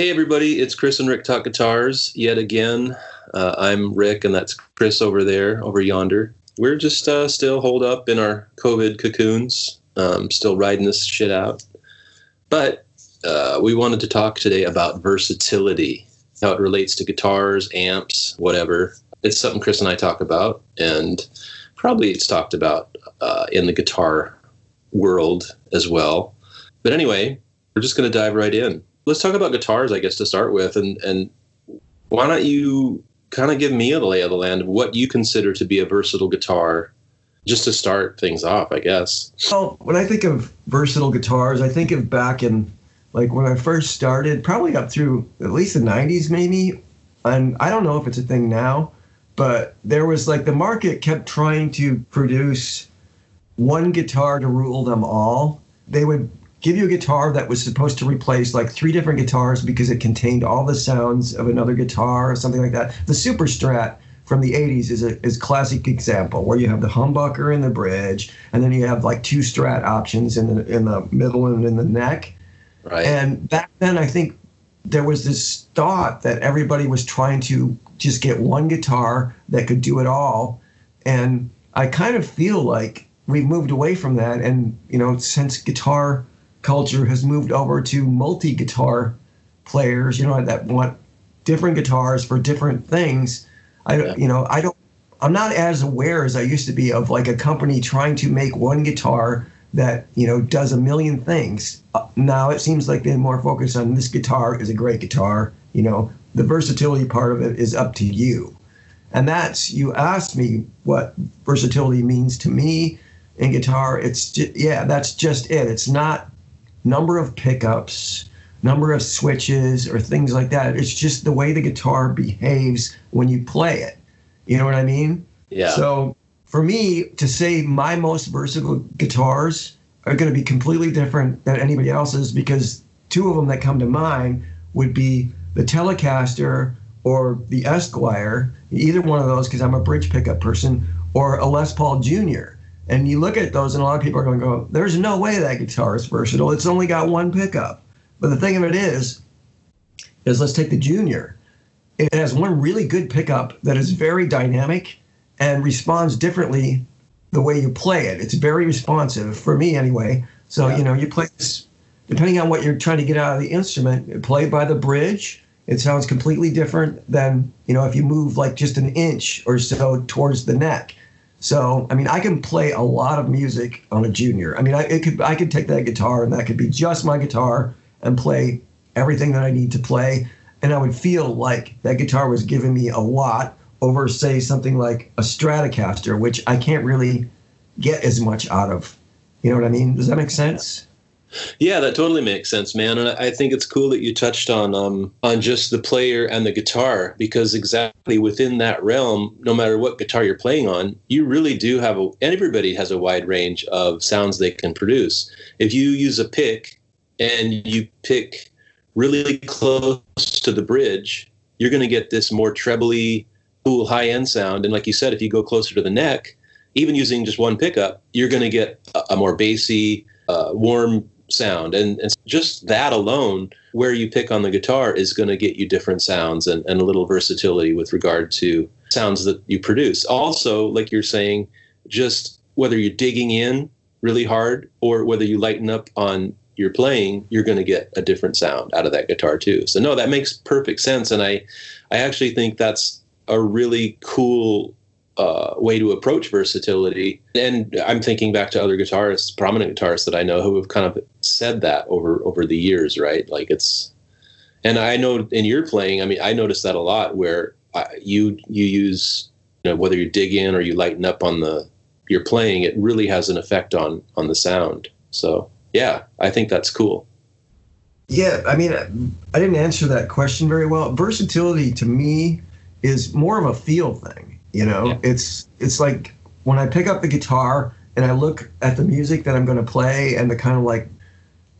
Hey, everybody, it's Chris and Rick Talk Guitars yet again. Uh, I'm Rick, and that's Chris over there, over yonder. We're just uh, still holed up in our COVID cocoons, um, still riding this shit out. But uh, we wanted to talk today about versatility, how it relates to guitars, amps, whatever. It's something Chris and I talk about, and probably it's talked about uh, in the guitar world as well. But anyway, we're just going to dive right in. Let's talk about guitars, I guess, to start with, and and why don't you kind of give me a lay of the land of what you consider to be a versatile guitar, just to start things off, I guess. Well, when I think of versatile guitars, I think of back in like when I first started, probably up through at least the 90s, maybe. And I don't know if it's a thing now, but there was like the market kept trying to produce one guitar to rule them all. They would give you a guitar that was supposed to replace like three different guitars because it contained all the sounds of another guitar or something like that. The Super Strat from the 80s is a is classic example where you have the humbucker in the bridge and then you have like two strat options in the in the middle and in the neck. Right. And back then I think there was this thought that everybody was trying to just get one guitar that could do it all and I kind of feel like we've moved away from that and you know since guitar culture has moved over to multi guitar players, you know, that want different guitars for different things. I Yeah. you know, I don't I'm not as aware as I used to be of like a company trying to make one guitar that, you know, does a million things. Uh, now it seems like they're more focused on this guitar is a great guitar, you know, the versatility part of it is up to you. And that's you asked me what versatility means to me in guitar. It's ju- yeah, that's just it. It's not number of pickups, number of switches, or things like that. It's just the way the guitar behaves when you play it. You know what I mean? Yeah. So for me to say my most versatile guitars are going to be completely different than anybody else's because two of them that come to mind would be the Telecaster or the Esquire, either one of those because I'm a bridge pickup person, or a Les Paul Jr. And you look at those, and a lot of people are going to go, "There's no way that guitar is versatile. It's only got one pickup." But the thing of it is, is let's take the Junior. It has one really good pickup that is very dynamic and responds differently the way you play it. It's very responsive for me anyway. So Yeah. you know, you play this depending on what you're trying to get out of the instrument. Play by the bridge. It sounds completely different than you know if you move like just an inch or so towards the neck. So I mean, I can play a lot of music on a junior. I mean, I it could I could take that guitar and that could be just my guitar and play everything that I need to play, and I would feel like that guitar was giving me a lot over say something like a Stratocaster, which I can't really get as much out of. You know what I mean? Does that make sense? Yeah, that totally makes sense, man. And I think it's cool that you touched on um, on just the player and the guitar because exactly within that realm, no matter what guitar you're playing on, you really do have a. Everybody has a wide range of sounds they can produce. If you use a pick and you pick really close to the bridge, you're going to get this more trebly, cool, high end sound. And like you said, if you go closer to the neck, even using just one pickup, you're going to get a, a more bassy, uh, warm sound. And, and just that alone, where you pick on the guitar, is going to get you different sounds and, and a little versatility with regard to sounds that you produce. Also, like you're saying, just whether you're digging in really hard or whether you lighten up on your playing, you're going to get a different sound out of that guitar too. So no, that makes perfect sense, and I, I actually think that's a really cool uh, way to approach versatility. And I'm thinking back to other guitarists, prominent guitarists that I know who have kind of said that over over the years, right? Like it's, and I know in your playing, I mean, I noticed that a lot where I, you you use, you know, whether you dig in or you lighten up on the your playing, it really has an effect on on the sound. So yeah, I think that's cool. Yeah, I mean, I didn't answer that question very well. Versatility to me is more of a feel thing. You know, Yeah. it's it's like when I pick up the guitar and I look at the music that I'm going to play and the kind of like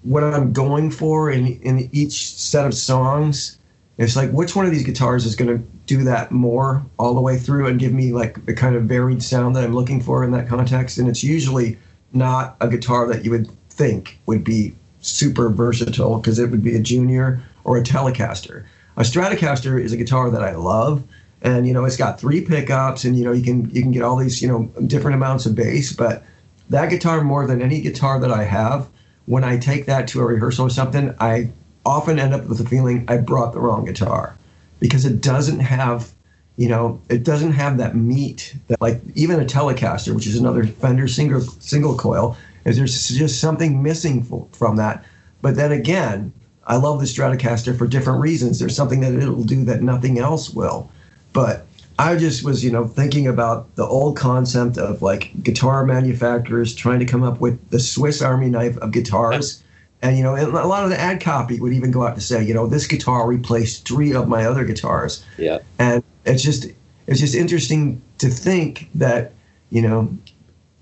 what I'm going for in in each set of songs. It's like which one of these guitars is going to do that more all the way through and give me like the kind of varied sound that I'm looking for in that context. And it's usually not a guitar that you would think would be super versatile because it would be a junior or a Telecaster. A Stratocaster is a guitar that I love, and you know it's got three pickups, and you know you can you can get all these you know different amounts of bass. But that guitar, more than any guitar that I have, when I take that to a rehearsal or something, I often end up with the feeling I brought the wrong guitar because it doesn't have you know, it doesn't have that meat that like even a Telecaster, which is another Fender single single coil, is there's just something missing from that. But then again, I love the Stratocaster for different reasons. There's something that it'll do that nothing else will. But I just was, you know, thinking about the old concept of like guitar manufacturers trying to come up with the Swiss Army knife of guitars. And you know, and a lot of the ad copy would even go out to say, you know, this guitar replaced three of my other guitars. Yeah. And it's just it's just interesting to think that you know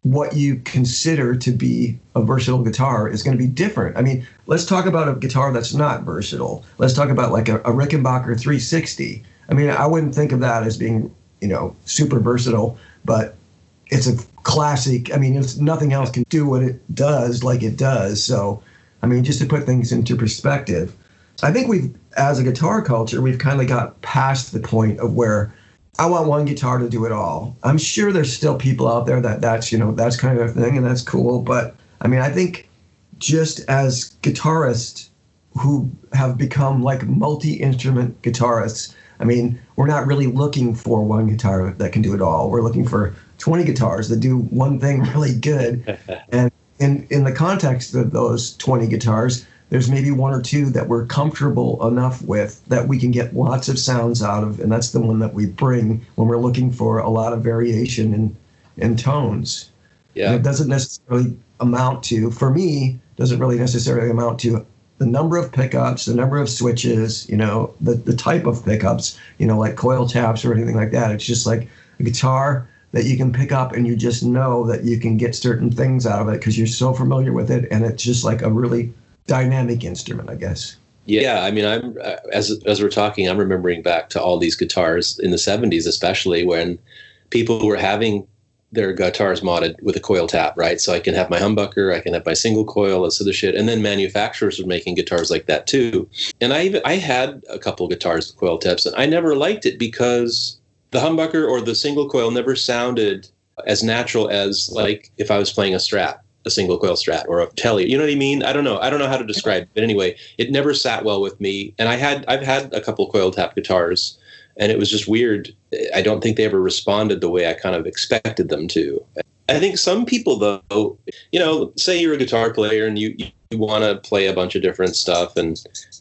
what you consider to be a versatile guitar is going to be different. I mean, let's talk about a guitar that's not versatile. Let's talk about like a, a Rickenbacker 360. I mean, I wouldn't think of that as being you know super versatile, but it's a classic. I mean, it's nothing else can do what it does like it does. So, I mean, just to put things into perspective, I think we've, as a guitar culture, we've kind of got past the point of where I want one guitar to do it all. I'm sure there's still people out there that that's, you know, that's kind of a thing and that's cool. But I mean, I think just as guitarists who have become like multi instrument guitarists, I mean, we're not really looking for one guitar that can do it all. We're looking for 20 guitars that do one thing really good. and in, in the context of those 20 guitars, there's maybe one or two that we're comfortable enough with that we can get lots of sounds out of, and that's the one that we bring when we're looking for a lot of variation in in tones. Yeah, and it doesn't necessarily amount to, for me, doesn't really necessarily amount to the number of pickups, the number of switches, you know, the the type of pickups, you know, like coil taps or anything like that. It's just like a guitar that you can pick up and you just know that you can get certain things out of it because you're so familiar with it and it's just like a really dynamic instrument, I guess. Yeah, I mean, I'm uh, as as we're talking, I'm remembering back to all these guitars in the '70s, especially when people were having their guitars modded with a coil tap, right? So I can have my humbucker, I can have my single coil, this other shit, and then manufacturers were making guitars like that too. And I even I had a couple guitars with coil taps, and I never liked it because the humbucker or the single coil never sounded as natural as like if I was playing a Strat a single coil strat or a telly. You know what I mean? I don't know. I don't know how to describe it. But anyway, it never sat well with me. And I had I've had a couple coil tap guitars and it was just weird. I don't think they ever responded the way I kind of expected them to. I think some people though, you know, say you're a guitar player and you, you want to play a bunch of different stuff and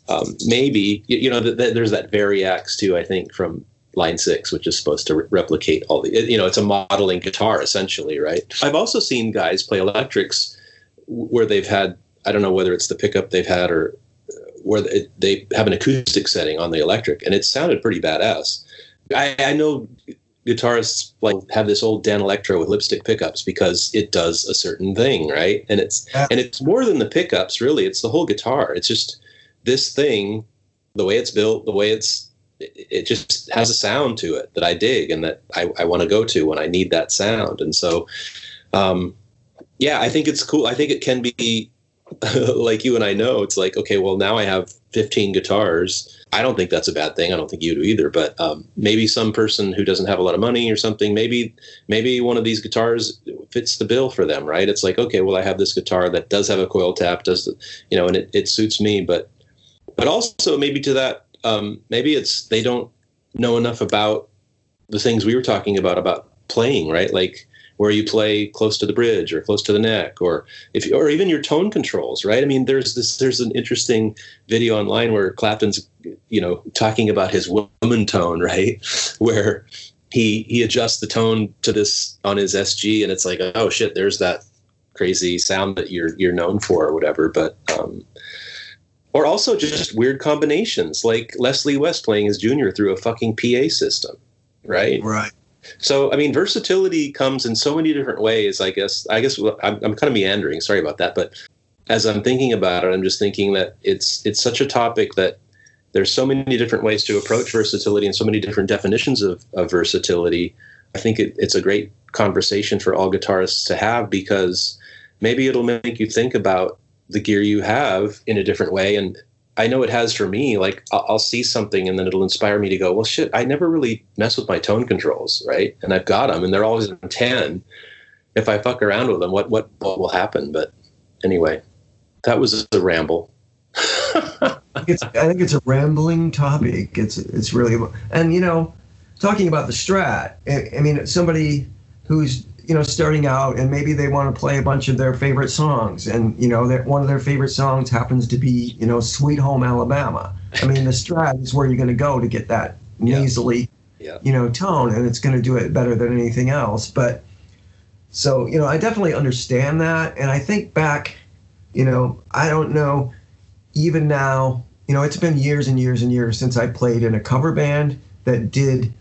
um, maybe you know th- th- there's that Variax too. I think from Line 6, which is supposed to re- replicate all the, you know, it's a modeling guitar essentially, right? I've also seen guys play electrics where they've had, I don't know whether it's the pickup they've had or where they have an acoustic setting on the electric, and it sounded pretty badass. I, I know guitarists like have this old Dan Danelectro with lipstick pickups because it does a certain thing, right? And it's and it's more than the pickups, really. It's the whole guitar. It's just this thing, the way it's built, the way it's it just has a sound to it that I dig and that I, I want to go to when I need that sound. And so, um, yeah, I think it's cool. I think it can be like you and I know. It's like, okay, well, now I have 15 guitars. I don't think that's a bad thing. I don't think you do either. But um, maybe some person who doesn't have a lot of money or something, maybe maybe one of these guitars fits the bill for them, right? It's like, okay, well, I have this guitar that does have a coil tap, does you know, and it, it suits me. But but also maybe to that um, maybe it's they don't know enough about the things we were talking about about playing, right? Like where you play close to the bridge or close to the neck, or if or even your tone controls, right? I mean, there's this there's an interesting video online where Clapton's you know talking about his woman tone, right? Where he he adjusts the tone to this on his SG, and it's like, oh shit, there's that crazy sound that you're you're known for or whatever. But um, or also just weird combinations like Leslie West playing his junior through a fucking PA system, right? Right. So, I mean, versatility comes in so many different ways. I guess. I guess I'm, I'm kind of meandering. Sorry about that, but as I'm thinking about it, I'm just thinking that it's it's such a topic that there's so many different ways to approach versatility and so many different definitions of, of versatility. I think it, it's a great conversation for all guitarists to have because maybe it'll make you think about the gear you have in a different way. And I know it has for me. Like I'll, I'll, see something and then it'll inspire me to go, well, shit, I never really mess with my tone controls, right? And I've got them, and they're always in ten. If I fuck around with them, what what what will happen? But anyway, that was a ramble. I think it's a rambling topic. It's it's really and you know, talking about the Strat. I, I mean, somebody who's you know starting out and maybe they want to play a bunch of their favorite songs and you know that one of their favorite songs happens to be you know sweet home alabama i mean the strat is where you're going to go to get that nasally yeah. you know tone and it's going to do it better than anything else but so you know i definitely understand that and i think back you know i don't know even now you know it's been years and years and years since i played in a cover band that did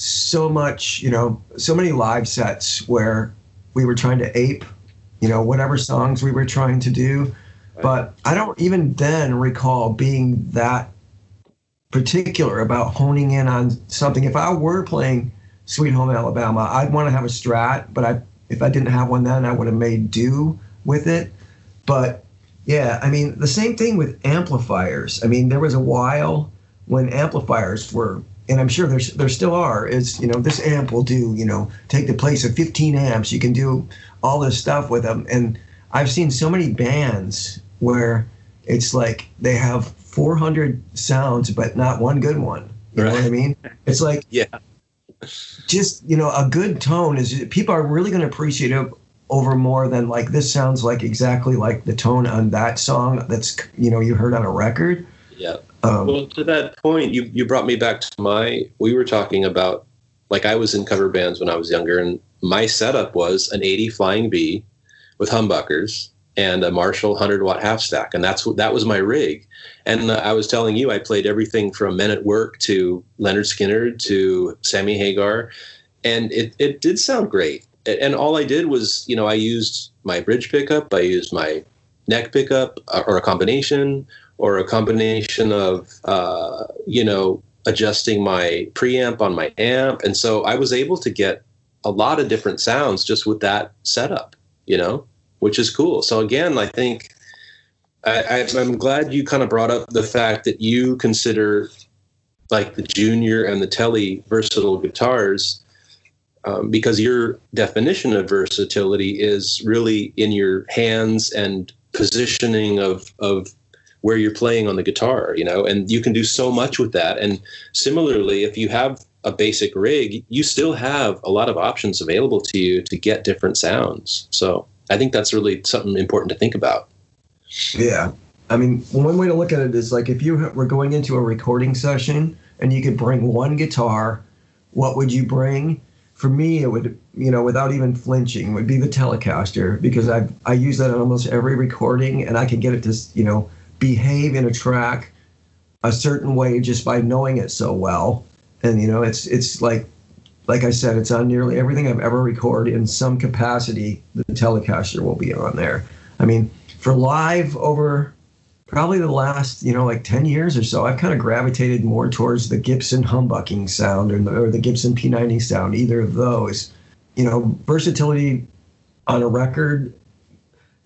so much, you know, so many live sets where we were trying to ape, you know, whatever songs we were trying to do. But I don't even then recall being that particular about honing in on something. If I were playing Sweet Home Alabama, I'd want to have a strat, but I if I didn't have one then, I would have made do with it. But yeah, I mean, the same thing with amplifiers. I mean, there was a while when amplifiers were and I'm sure there's there still are, is you know this amp will do you know take the place of 15 amps. You can do all this stuff with them, and I've seen so many bands where it's like they have 400 sounds but not one good one. You right. know what I mean? It's like yeah, just you know a good tone is people are really going to appreciate it over more than like this sounds like exactly like the tone on that song that's you know you heard on a record. Yeah. Um, well, to that point, you you brought me back to my. We were talking about like I was in cover bands when I was younger, and my setup was an 80 Flying V with humbuckers and a Marshall 100 watt half stack, and that's that was my rig. And uh, I was telling you, I played everything from Men at Work to Lynyrd Skynyrd to Sammy Hagar, and it it did sound great. And all I did was, you know, I used my bridge pickup, I used my neck pickup uh, or a combination, or a combination of uh, you know adjusting my preamp on my amp. And so i was able to get a lot of different sounds just with that setup you know which is cool. So again i think I, i'm glad you kind of brought up the fact that you consider like the junior and the telly versatile guitars um, because your definition of versatility is really in your hands and positioning of of where you're playing on the guitar, you know, and you can do so much with that. And similarly, if you have a basic rig, you still have a lot of options available to you to get different sounds. So I think that's really something important to think about. Yeah. I mean, one way to look at it is like if you were going into a recording session and you could bring one guitar, what would you bring? For me, it would, you know, without even flinching, would be the Telecaster because I I use that on almost every recording and I can get it to, you know, behave in a track a certain way just by knowing it so well. And you know, it's it's like like I said, it's on nearly everything I've ever recorded in some capacity. The Telecaster will be on there. I mean, for live over probably the last you know like 10 years or so i've kind of gravitated more towards the gibson humbucking sound or the, or the gibson p90 sound either of those you know versatility on a record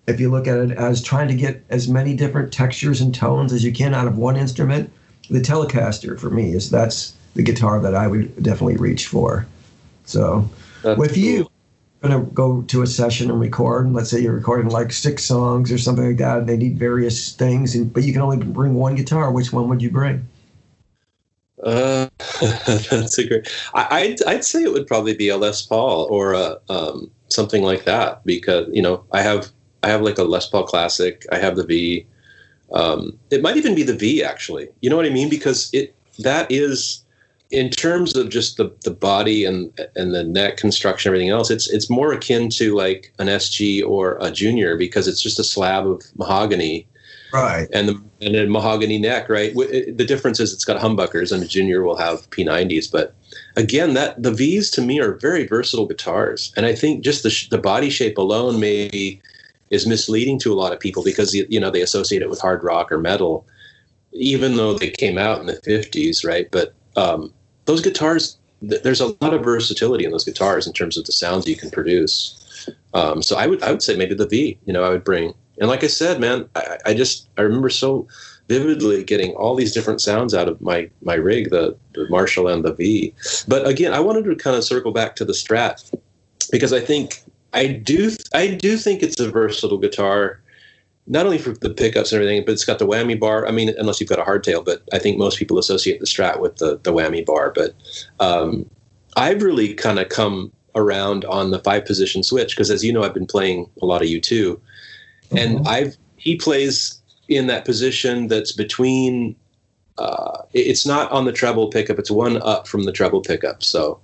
if you look at it as trying to get as many different textures and tones as you can out of one instrument, the Telecaster for me is that's the guitar that I would definitely reach for. So that's with cool. you, gonna go to a session and record, let's say you're recording like six songs or something like that, and they need various things, and but you can only bring one guitar. Which one would you bring? Uh, that's a great. I, would I'd say it would probably be a Les Paul or a um, something like that because you know I have I have like a Les Paul Classic. I have the V. Um, it might even be the V actually. You know what I mean? Because it that is in terms of just the the body and and the neck construction, everything else. It's it's more akin to like an SG or a Junior because it's just a slab of mahogany. Right. And the and a mahogany neck, right? The difference is it's got humbuckers, and a Junior will have P90s. But again, that the V's to me are very versatile guitars, and I think just the the body shape alone maybe is misleading to a lot of people because you know they associate it with hard rock or metal, even though they came out in the '50s, right? But um, those guitars, th- there's a lot of versatility in those guitars in terms of the sounds you can produce. Um, so I would I would say maybe the V. You know, I would bring and like I said, man, I, I just I remember so vividly getting all these different sounds out of my my rig, the, the Marshall and the V. But again, I wanted to kind of circle back to the Strat because I think I do I do think it's a versatile guitar, not only for the pickups and everything, but it's got the whammy bar. I mean, unless you've got a hardtail, but I think most people associate the Strat with the the whammy bar. But um, I've really kind of come around on the five position switch because, as you know, I've been playing a lot of U2, mm-hmm. and I've he plays in that position that's between. Uh, it's not on the treble pickup; it's one up from the treble pickup. So,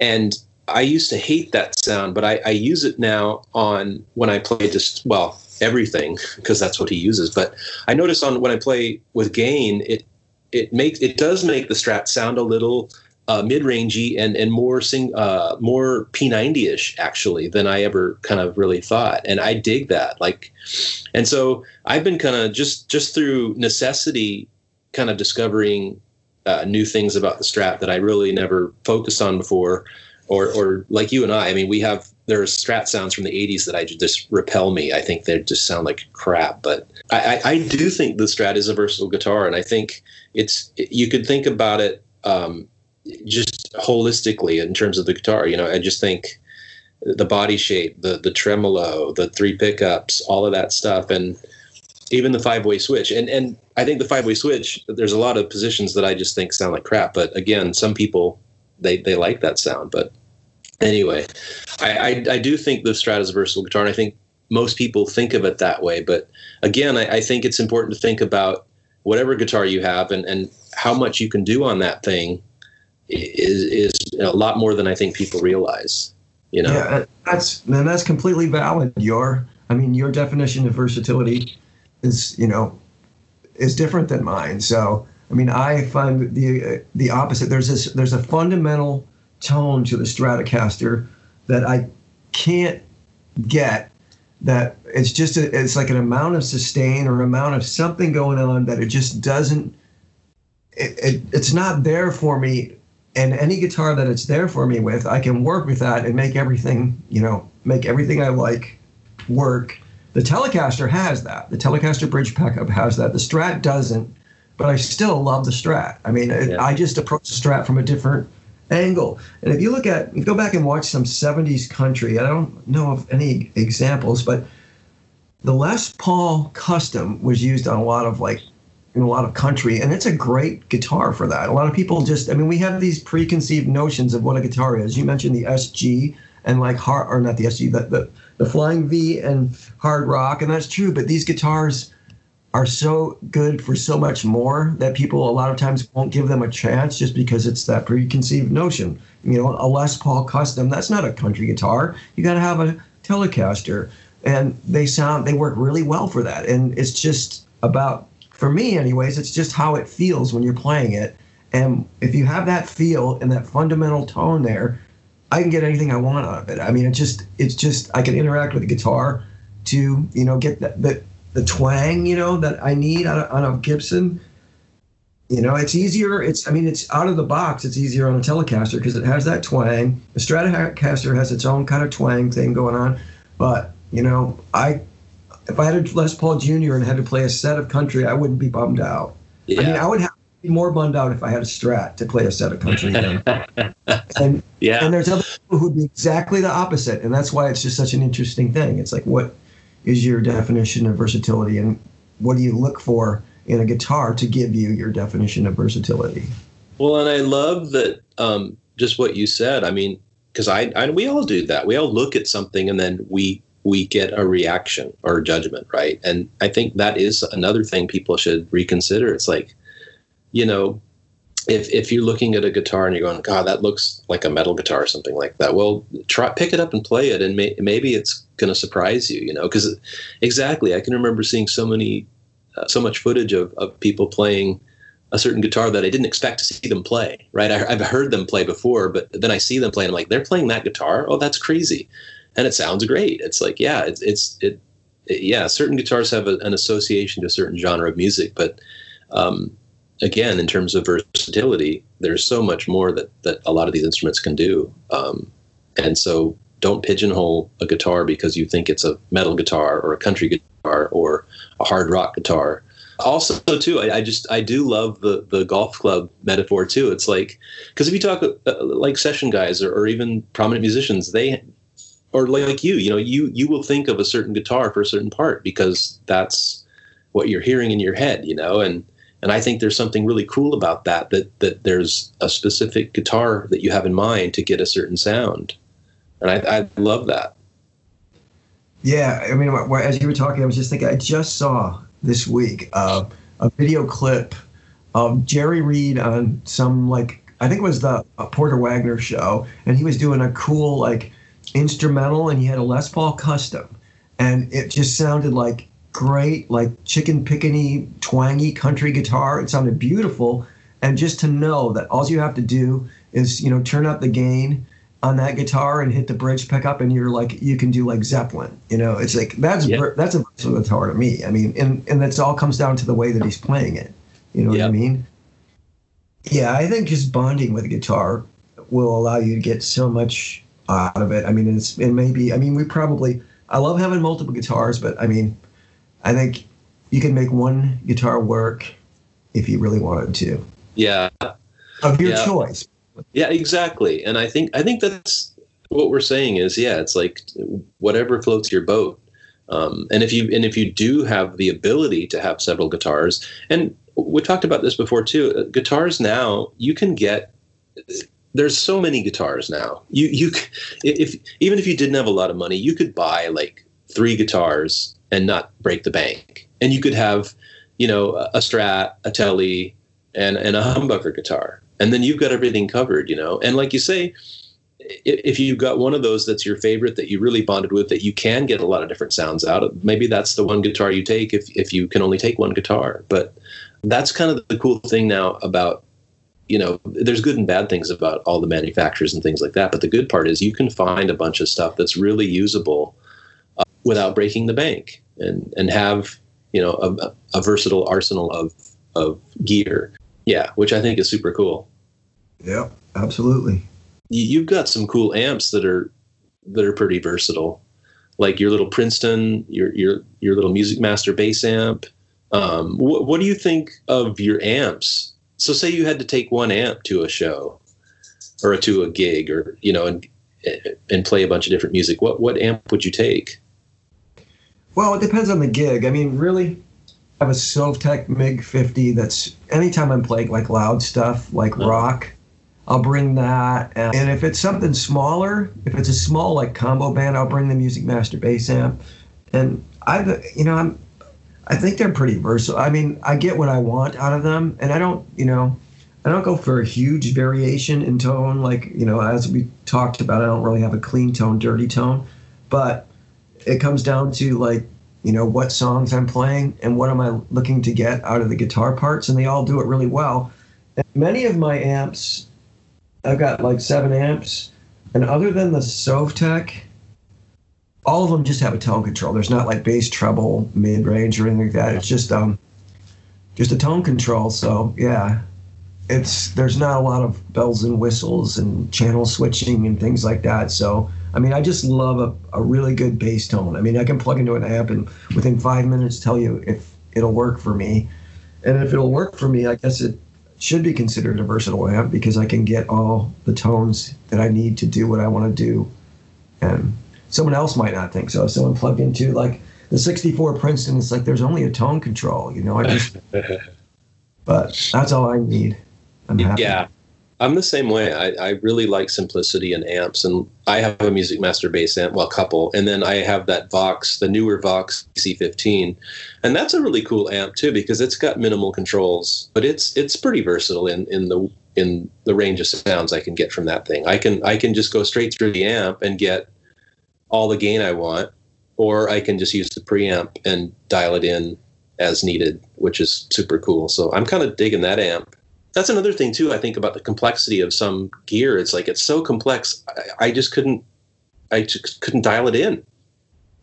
and I used to hate that sound, but I, I use it now on when I play just well everything because that's what he uses. But I notice on when I play with gain, it it makes it does make the Strat sound a little uh, mid-rangey and and more sing uh, more P90ish actually than I ever kind of really thought, and I dig that. Like, and so I've been kind of just just through necessity, kind of discovering uh, new things about the Strat that I really never focused on before, or or like you and I. I mean, we have there's Strat sounds from the '80s that I just repel me. I think they just sound like crap, but I, I, I do think the Strat is a versatile guitar, and I think it's you could think about it. Um, just holistically in terms of the guitar. You know, I just think the body shape, the the tremolo, the three pickups, all of that stuff, and even the five way switch. And and I think the five way switch, there's a lot of positions that I just think sound like crap. But again, some people they they like that sound. But anyway, I I, I do think the Strat is a versatile guitar, and I think most people think of it that way. But again, I, I think it's important to think about whatever guitar you have and and how much you can do on that thing is is a lot more than I think people realize. You know, yeah, that's and that's completely valid. Your, I mean, your definition of versatility is, you know, is different than mine. So, I mean, I find the uh, the opposite. There's this there's a fundamental tone to the Stratocaster that I can't get. That it's just a, it's like an amount of sustain or amount of something going on that it just doesn't. It, it, it's not there for me and any guitar that it's there for me with, I can work with that and make everything, you know, make everything I like work. The Telecaster has that. The Telecaster bridge pickup has that. The Strat doesn't, but I still love the Strat. I mean, yeah. I just approach the Strat from a different angle. And if you look at, go back and watch some 70s country, I don't know of any examples, but the Les Paul Custom was used on a lot of like in a lot of country, and it's a great guitar for that. A lot of people just, I mean, we have these preconceived notions of what a guitar is. You mentioned the SG and like hard, or not the SG, the, the, the Flying V and hard rock, and that's true. But these guitars are so good for so much more that people a lot of times won't give them a chance just because it's that preconceived notion. You know, a Les Paul Custom, that's not a country guitar. You got to have a Telecaster, and they sound, they work really well for that. And it's just about for me, anyways, it's just how it feels when you're playing it. And if you have that feel and that fundamental tone there, I can get anything I want out of it. I mean, it's just, it's just, I can interact with the guitar to, you know, get that, the, the twang, you know, that I need on a, on a Gibson. You know, it's easier. It's, I mean, it's out of the box. It's easier on a Telecaster because it has that twang. The Stratocaster has its own kind of twang thing going on. But, you know, I if I had a Les Paul Jr. and had to play a set of country, I wouldn't be bummed out. Yeah. I mean, I would have be more bummed out if I had a Strat to play a set of country. and yeah, and there's other people who'd be exactly the opposite, and that's why it's just such an interesting thing. It's like, what is your definition of versatility, and what do you look for in a guitar to give you your definition of versatility? Well, and I love that um, just what you said. I mean, because I, I we all do that. We all look at something and then we we get a reaction or judgment, right? And I think that is another thing people should reconsider. It's like, you know, if if you're looking at a guitar and you're going, God, that looks like a metal guitar or something like that. Well, try pick it up and play it, and may, maybe it's going to surprise you. You know, because exactly, I can remember seeing so many, uh, so much footage of of people playing a certain guitar that I didn't expect to see them play. Right, I, have heard them play before, but then I see them play, and I'm like, they're playing that guitar. Oh, that's crazy and it sounds great. It's like, yeah, it's, it's it, it yeah, certain guitars have a, an association to a certain genre of music, but um, again, in terms of versatility, there's so much more that, that a lot of these instruments can do. Um, and so don't pigeonhole a guitar because you think it's a metal guitar or a country guitar or a hard rock guitar. Also, too, I, I just I do love the the golf club metaphor too. It's like because if you talk uh, like session guys or, or even prominent musicians, they or like you, you know, you you will think of a certain guitar for a certain part because that's what you're hearing in your head, you know, and and I think there's something really cool about that that that there's a specific guitar that you have in mind to get a certain sound, and I, I love that. Yeah, I mean, as you were talking, I was just thinking. I just saw this week uh, a video clip of Jerry Reed on some like I think it was the Porter Wagoner show, and he was doing a cool like instrumental, and he had a Les Paul custom, and it just sounded like great, like chicken pickany, twangy country guitar. It sounded beautiful, and just to know that all you have to do is you know turn up the gain on that guitar and hit the bridge pickup and you're like you can do like Zeppelin. You know, it's like that's yep. that's a versatile guitar to me. I mean, and and that's all comes down to the way that he's playing it. You know yep. what I mean? Yeah, I think just bonding with a guitar will allow you to get so much out of it. I mean, it's it may be. I mean, we probably. I love having multiple guitars, but I mean, I think you can make one guitar work if you really wanted to. Yeah. Of your yeah. choice. Yeah, exactly. And I think I think that's what we're saying is yeah, it's like whatever floats your boat. Um, and if you and if you do have the ability to have several guitars, and we talked about this before too, uh, guitars now you can get. There's so many guitars now. You you if even if you didn't have a lot of money, you could buy like three guitars and not break the bank, and you could have, you know, a Strat, a Tele, and and a humbucker guitar. And then you've got everything covered you know. And like you say if you've got one of those that's your favorite that you really bonded with that you can get a lot of different sounds out of maybe that's the one guitar you take if, if you can only take one guitar. But that's kind of the cool thing now about you know there's good and bad things about all the manufacturers and things like that. But the good part is you can find a bunch of stuff that's really usable without breaking the bank and and have you know a, a versatile arsenal of of gear yeah, which I think is super cool. Yeah, absolutely. You've got some cool amps that are that are pretty versatile, like your little Princeton, your your your little Music Master bass amp. Um, wh- what do you think of your amps? So, say you had to take one amp to a show, or to a gig, or you know, and and play a bunch of different music. What what amp would you take? Well, it depends on the gig. I mean, really, I have a Sovtek MiG 50 that's anytime I'm playing like loud stuff, like rock, I'll bring that. And, and, if it's something smaller, if it's a small like combo band, I'll bring the Music Master bass amp. And I've, you know, I'm, I think they're pretty versatile. I mean, I get what I want out of them, and I don't, you know, I don't go for a huge variation in tone. Like, you know, as we talked about, I don't really have a clean tone, dirty tone, but it comes down to like you know what songs I'm playing and what am I looking to get out of the guitar parts, and they all do it really well. And many of my amps, I've got like seven amps, and other than the Sovtek, all of them just have a tone control. There's not like bass, treble, mid range, or anything like that. It's just um, just a tone control. So yeah, it's there's not a lot of bells and whistles and channel switching and things like that. So I mean, I just love a, a really good bass tone. I mean, I can plug into an amp and within five minutes tell you if it'll work for me. And if it'll work for me, I guess it should be considered a versatile amp because I can get all the tones that I need to do what I want to do. And someone else might not think so. If someone plugged into like the 64 Princeton, it's like there's only a tone control, you know. I just, but that's all I need. I'm happy. Yeah, I'm the same way. I, I really like simplicity and amps, and I have a Music Master bass amp, well, a couple, and then I have that Vox, the newer Vox C15, and that's a really cool amp too because it's got minimal controls, but it's it's pretty versatile in in the in the range of sounds I can get from that thing. I can I can just go straight through the amp and get all the gain I want, or I can just use the preamp and dial it in as needed, which is super cool. So I'm kind of digging that amp that's another thing too. I think about the complexity of some gear. It's like it's so complex. I, I just couldn't. I just couldn't dial it in.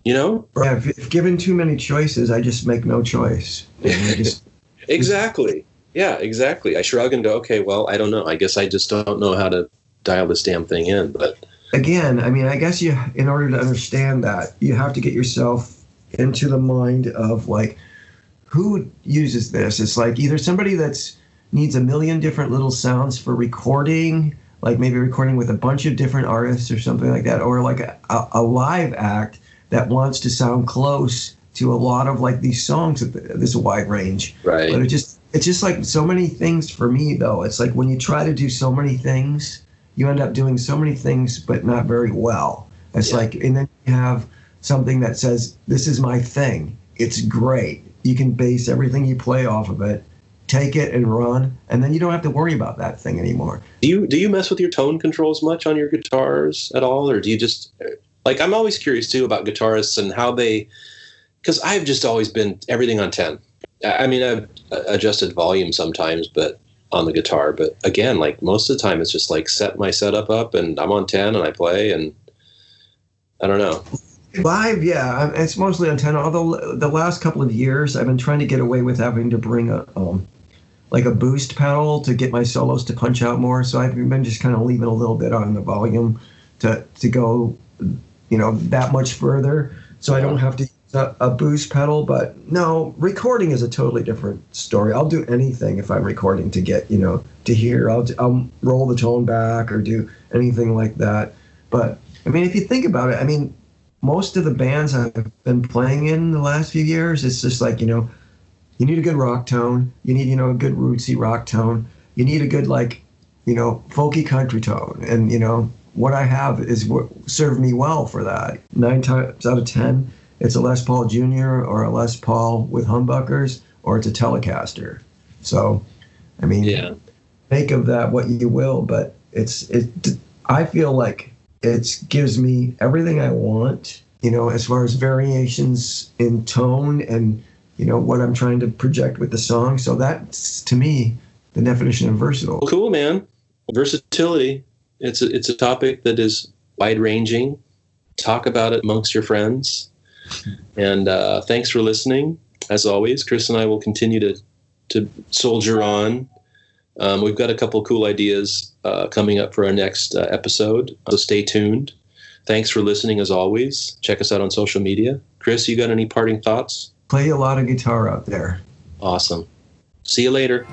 You know. Yeah, if, if given too many choices, I just make no choice. Just, exactly. Yeah, exactly. I shrug and go, okay, well, I don't know. I guess I just don't know how to dial this damn thing in. But again, I mean, I guess you, in order to understand that, you have to get yourself into the mind of like who uses this. It's like either somebody that's needs a million different little sounds for recording, like maybe recording with a bunch of different artists or something like that, or like a, a live act that wants to sound close to a lot of like these songs at this wide range. Right. But it just it's just like so many things for me though. It's like when you try to do so many things, you end up doing so many things but not very well. It's yeah. like and then you have something that says this is my thing. It's great. You can base everything you play off of it take it and run and then you don't have to worry about that thing anymore do you do you mess with your tone controls much on your guitars at all or do you just like i'm always curious too about guitarists and how they because i've just always been everything on 10 i mean i've adjusted volume sometimes but on the guitar but again like most of the time it's just like set my setup up and i'm on 10 and i play and i don't know Live, yeah, it's mostly on ten. Although the last couple of years, I've been trying to get away with having to bring a um, like a boost pedal to get my solos to punch out more. So I've been just kind of leaving a little bit on the volume to to go, you know, that much further. So I don't have to use a, a boost pedal. But no, recording is a totally different story. I'll do anything if I'm recording to get you know to hear. I'll I'll roll the tone back or do anything like that. But I mean, if you think about it, I mean, most of the bands I've been playing in the last few years, it's just like you know you need a good rock tone. You need, you know, a good rootsy rock tone. You need a good like, you know, folky country tone. And you know, what I have is what served me well for that. Nine times out of ten, it's a Les Paul Jr. or a Les Paul with humbuckers, or it's a Telecaster. So, I mean, yeah. make of that what you will, but it's it. I feel like it gives me everything I want. You know, as far as variations in tone and you know what I'm trying to project with the song. So that's to me the definition of versatile. Cool, man. Versatility. It's a, it's a topic that is wide ranging. Talk about it amongst your friends. And uh, thanks for listening. As always, Chris and I will continue to to soldier on. Um, we've got a couple cool ideas uh, coming up for our next uh, episode, so stay tuned. Thanks for listening as always. Check us out on social media. Chris, you got any parting thoughts? Play a lot of guitar out there. Awesome. See you later.